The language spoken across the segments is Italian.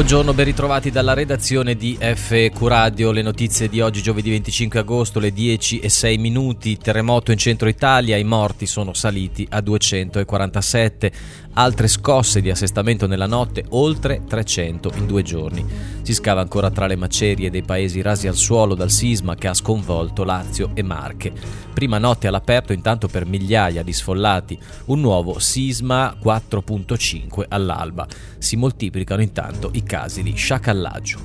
Buongiorno, ben ritrovati dalla redazione di FQ Radio. Le notizie di oggi, giovedì 25 agosto, le 10 e 6 minuti. Terremoto in centro Italia, i morti sono saliti a 247. Altre scosse di assestamento nella notte, oltre 300 in due giorni. Si scava ancora tra le macerie dei paesi rasi al suolo dal sisma che ha sconvolto Lazio e Marche. Prima notte all'aperto intanto per migliaia di sfollati, un nuovo sisma 4.5 all'alba. Si moltiplicano intanto i casi di sciacallaggio.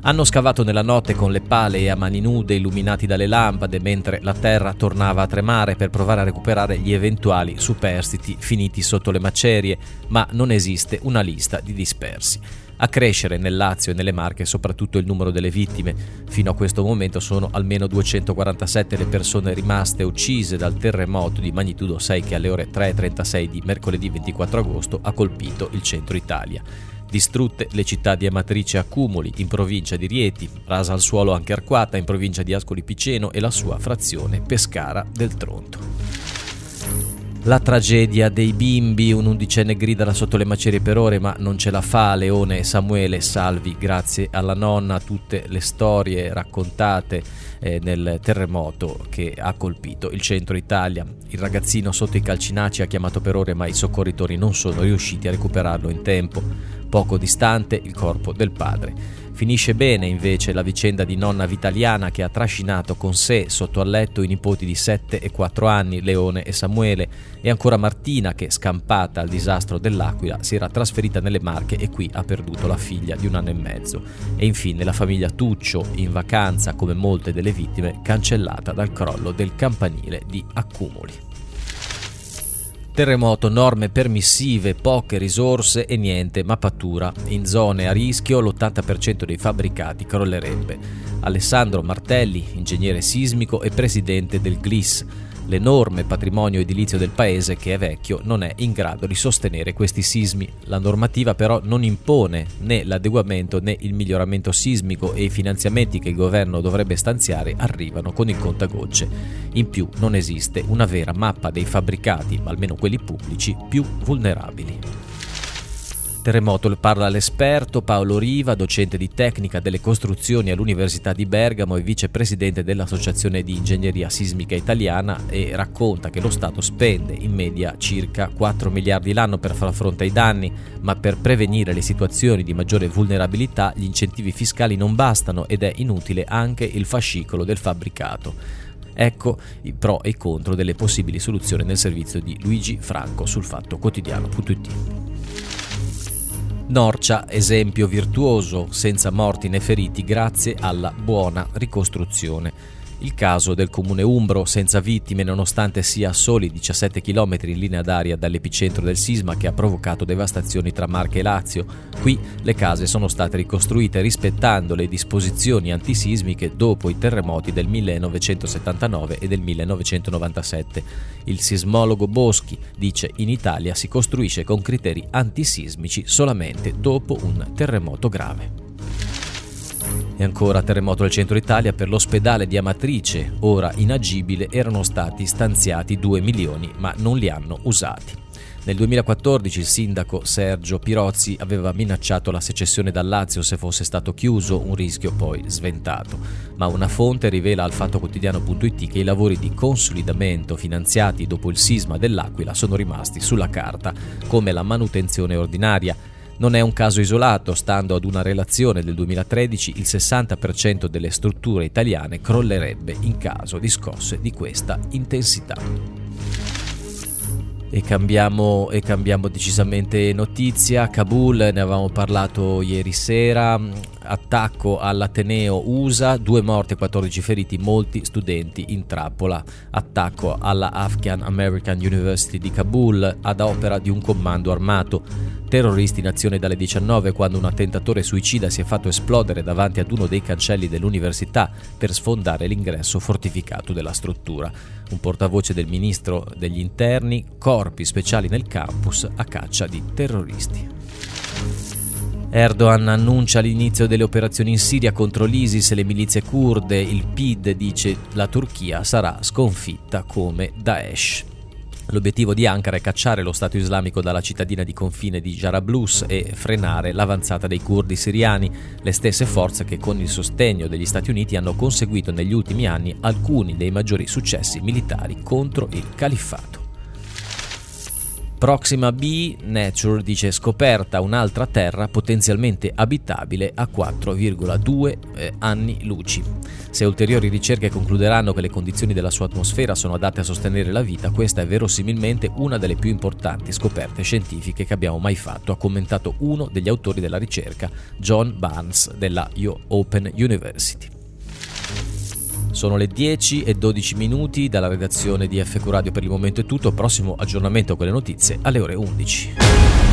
Hanno scavato nella notte con le pale e a mani nude illuminati dalle lampade mentre la terra tornava a tremare per provare a recuperare gli eventuali superstiti finiti sotto le macerie, ma non esiste una lista di dispersi. A crescere nel Lazio e nelle Marche soprattutto il numero delle vittime. Fino a questo momento sono almeno 247 le persone rimaste uccise dal terremoto di magnitudo 6 che alle ore 3.36 di mercoledì 24 agosto ha colpito il centro Italia. Distrutte le città di Amatrice Accumuli in provincia di Rieti, rasa al suolo anche Arquata in provincia di Ascoli Piceno e la sua frazione Pescara del Tronto. La tragedia dei bimbi, un undicenne grida da sotto le macerie per ore ma non ce la fa, Leone e Samuele salvi grazie alla nonna, tutte le storie raccontate eh, nel terremoto che ha colpito il centro Italia. Il ragazzino sotto i calcinaci ha chiamato per ore ma i soccorritori non sono riusciti a recuperarlo in tempo. Poco distante il corpo del padre. Finisce bene invece la vicenda di nonna Vitaliana che ha trascinato con sé sotto al letto i nipoti di 7 e 4 anni, Leone e Samuele, e ancora Martina che, scampata al disastro dell'Aquila, si era trasferita nelle Marche e qui ha perduto la figlia di un anno e mezzo. E infine la famiglia Tuccio, in vacanza come molte delle vittime, cancellata dal crollo del campanile di Accumuli. Terremoto, norme permissive, poche risorse e niente mappatura. In zone a rischio l'80% dei fabbricati crollerebbe. Alessandro Martelli, ingegnere sismico e presidente del GLIS L'enorme patrimonio edilizio del paese, che è vecchio, non è in grado di sostenere questi sismi. La normativa però non impone né l'adeguamento né il miglioramento sismico e i finanziamenti che il governo dovrebbe stanziare arrivano con il contagocce. In più non esiste una vera mappa dei fabbricati, almeno quelli pubblici, più vulnerabili. Terremoto parla l'esperto Paolo Riva, docente di tecnica delle costruzioni all'Università di Bergamo e vicepresidente dell'Associazione di Ingegneria Sismica Italiana e racconta che lo Stato spende in media circa 4 miliardi l'anno per far fronte ai danni, ma per prevenire le situazioni di maggiore vulnerabilità gli incentivi fiscali non bastano ed è inutile anche il fascicolo del fabbricato. Ecco i pro e i contro delle possibili soluzioni nel servizio di Luigi Franco sul fatto quotidiano.it. Norcia, esempio virtuoso, senza morti né feriti grazie alla buona ricostruzione. Il caso del comune umbro, senza vittime nonostante sia a soli 17 km in linea d'aria dall'epicentro del sisma che ha provocato devastazioni tra Marche e Lazio. Qui le case sono state ricostruite rispettando le disposizioni antisismiche dopo i terremoti del 1979 e del 1997. Il sismologo Boschi dice in Italia si costruisce con criteri antisismici solamente dopo un terremoto grave. E ancora terremoto del centro Italia per l'ospedale di Amatrice, ora inagibile, erano stati stanziati 2 milioni ma non li hanno usati. Nel 2014 il sindaco Sergio Pirozzi aveva minacciato la secessione dal Lazio se fosse stato chiuso, un rischio poi sventato. Ma una fonte rivela al fattoquotidiano.it che i lavori di consolidamento finanziati dopo il sisma dell'Aquila sono rimasti sulla carta, come la manutenzione ordinaria. Non è un caso isolato, stando ad una relazione del 2013 il 60% delle strutture italiane crollerebbe in caso di scosse di questa intensità. E cambiamo, e cambiamo, decisamente notizia. Kabul, ne avevamo parlato ieri sera. Attacco all'Ateneo USA, due morti e 14 feriti, molti studenti in trappola. Attacco alla Afghan American University di Kabul ad opera di un comando armato. Terroristi in azione dalle 19 quando un attentatore suicida si è fatto esplodere davanti ad uno dei cancelli dell'università per sfondare l'ingresso fortificato della struttura. Un portavoce del ministro degli interni, corpi speciali nel campus a caccia di terroristi. Erdogan annuncia l'inizio delle operazioni in Siria contro l'ISIS e le milizie kurde. Il PID dice la Turchia sarà sconfitta come Daesh. L'obiettivo di Ankara è cacciare lo Stato islamico dalla cittadina di confine di Jarablus e frenare l'avanzata dei curdi siriani, le stesse forze che con il sostegno degli Stati Uniti hanno conseguito negli ultimi anni alcuni dei maggiori successi militari contro il califfato. Proxima B Nature dice scoperta un'altra terra potenzialmente abitabile a 4,2 eh, anni luci. Se ulteriori ricerche concluderanno che le condizioni della sua atmosfera sono adatte a sostenere la vita, questa è verosimilmente una delle più importanti scoperte scientifiche che abbiamo mai fatto, ha commentato uno degli autori della ricerca, John Barnes della Open University. Sono le 10 e 12 minuti dalla redazione di FQ Radio per il momento è tutto, prossimo aggiornamento con le notizie alle ore 11.